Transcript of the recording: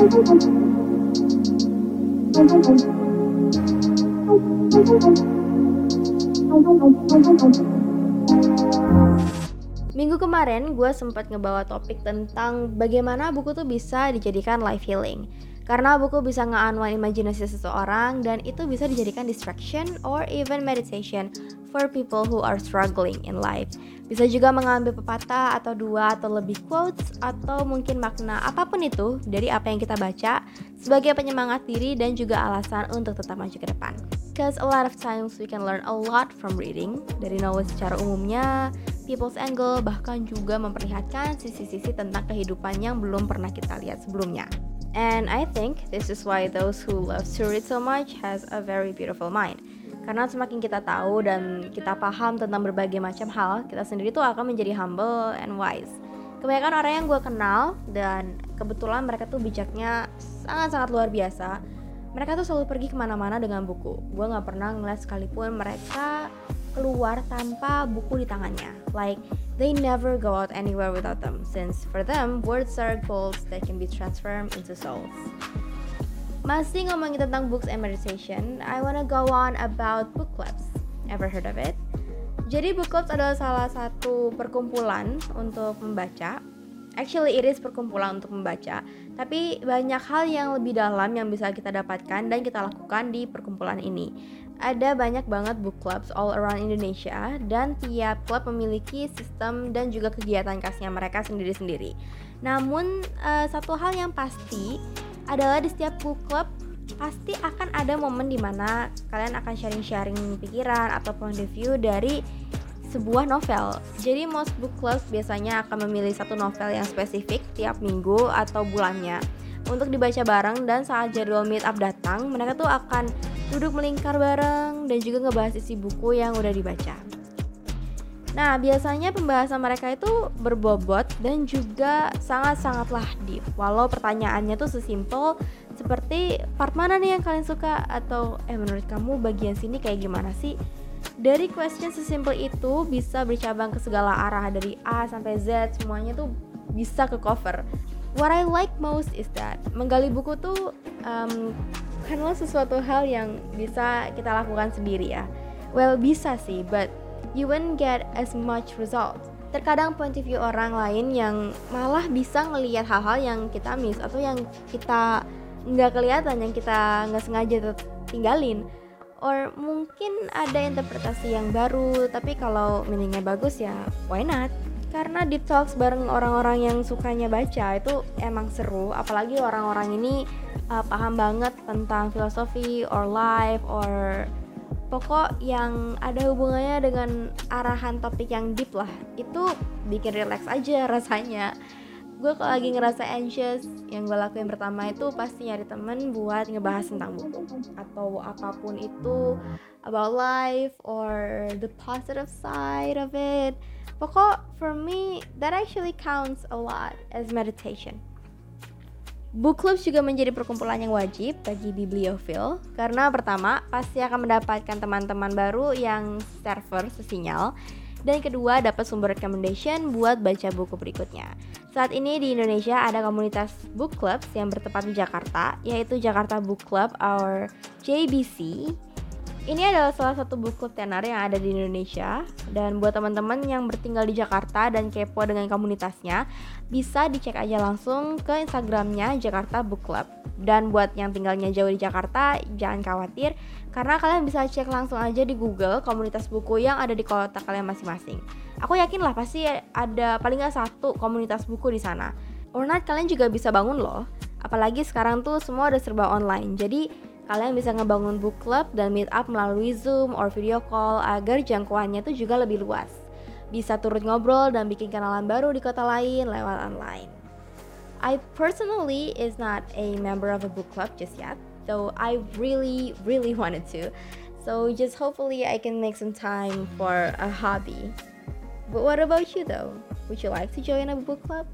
Minggu kemarin gue sempat ngebawa topik tentang bagaimana buku tuh bisa dijadikan life healing. Karena buku bisa nge-unwind imajinasi seseorang dan itu bisa dijadikan distraction or even meditation for people who are struggling in life. Bisa juga mengambil pepatah atau dua atau lebih quotes atau mungkin makna apa pun itu dari apa yang kita baca sebagai penyemangat diri dan juga alasan untuk tetap maju ke depan. Because a lot of times we can learn a lot from reading dari knowledge secara umumnya, people's angle, bahkan juga memperlihatkan sisi-sisi tentang kehidupan yang belum pernah kita lihat sebelumnya. And I think this is why those who love to read so much has a very beautiful mind karena semakin kita tahu dan kita paham tentang berbagai macam hal, kita sendiri tuh akan menjadi humble and wise. Kebanyakan orang yang gue kenal dan kebetulan mereka tuh bijaknya sangat-sangat luar biasa. Mereka tuh selalu pergi ke mana-mana dengan buku. Gue nggak pernah ngeliat sekalipun mereka keluar tanpa buku di tangannya. Like they never go out anywhere without them, since for them words are goals that can be transformed into souls. Masih ngomongin tentang books and meditation, I wanna go on about book clubs. Ever heard of it? Jadi book clubs adalah salah satu perkumpulan untuk membaca. Actually, it is perkumpulan untuk membaca, tapi banyak hal yang lebih dalam yang bisa kita dapatkan dan kita lakukan di perkumpulan ini. Ada banyak banget book clubs all around Indonesia dan tiap klub memiliki sistem dan juga kegiatan khasnya mereka sendiri-sendiri. Namun, uh, satu hal yang pasti adalah di setiap book club pasti akan ada momen di mana kalian akan sharing-sharing pikiran atau point of view dari sebuah novel. Jadi most book clubs biasanya akan memilih satu novel yang spesifik tiap minggu atau bulannya untuk dibaca bareng dan saat jadwal meet up datang, mereka tuh akan duduk melingkar bareng dan juga ngebahas isi buku yang udah dibaca. Nah, biasanya pembahasan mereka itu berbobot dan juga sangat-sangatlah deep. Walau pertanyaannya tuh sesimpel seperti part mana nih yang kalian suka atau eh menurut kamu bagian sini kayak gimana sih? Dari question sesimpel itu bisa bercabang ke segala arah dari A sampai Z semuanya tuh bisa ke cover. What I like most is that menggali buku tuh um, bukanlah sesuatu hal yang bisa kita lakukan sendiri ya. Well bisa sih, but you won't get as much result. Terkadang point of view orang lain yang malah bisa ngelihat hal-hal yang kita miss atau yang kita nggak kelihatan, yang kita nggak sengaja tinggalin. Or mungkin ada interpretasi yang baru, tapi kalau meaningnya bagus ya why not? Karena deep talks bareng orang-orang yang sukanya baca itu emang seru, apalagi orang-orang ini uh, paham banget tentang filosofi or life or pokok yang ada hubungannya dengan arahan topik yang deep lah. Itu bikin relax aja rasanya gue kalau lagi ngerasa anxious yang gue lakuin pertama itu pasti nyari temen buat ngebahas tentang buku. Atau apa pun itu about life or the positive side of it. Pokok for me that actually counts a lot as meditation. Book club juga menjadi perkumpulan yang wajib bagi bibliofil karena pertama pasti akan mendapatkan teman-teman baru yang server sesinyal dan kedua dapat sumber recommendation buat baca buku berikutnya. Saat ini di Indonesia ada komunitas book club yang bertempat di Jakarta yaitu Jakarta Book Club or JBC ini adalah salah satu club tenar yang ada di Indonesia dan buat teman-teman yang bertinggal di Jakarta dan kepo dengan komunitasnya bisa dicek aja langsung ke Instagramnya Jakarta Book Club dan buat yang tinggalnya jauh di Jakarta jangan khawatir karena kalian bisa cek langsung aja di Google komunitas buku yang ada di kota kalian masing-masing. Aku yakin lah pasti ada paling nggak satu komunitas buku di sana. Or not kalian juga bisa bangun loh. Apalagi sekarang tuh semua udah serba online. Jadi Kalian bisa ngebangun book club dan meet up melalui Zoom or video call agar jangkauannya itu juga lebih luas. Bisa turut ngobrol dan bikin kenalan baru di kota lain lewat online. I personally is not a member of a book club just yet, though I really, really wanted to. So just hopefully I can make some time for a hobby. But what about you though? Would you like to join a book club?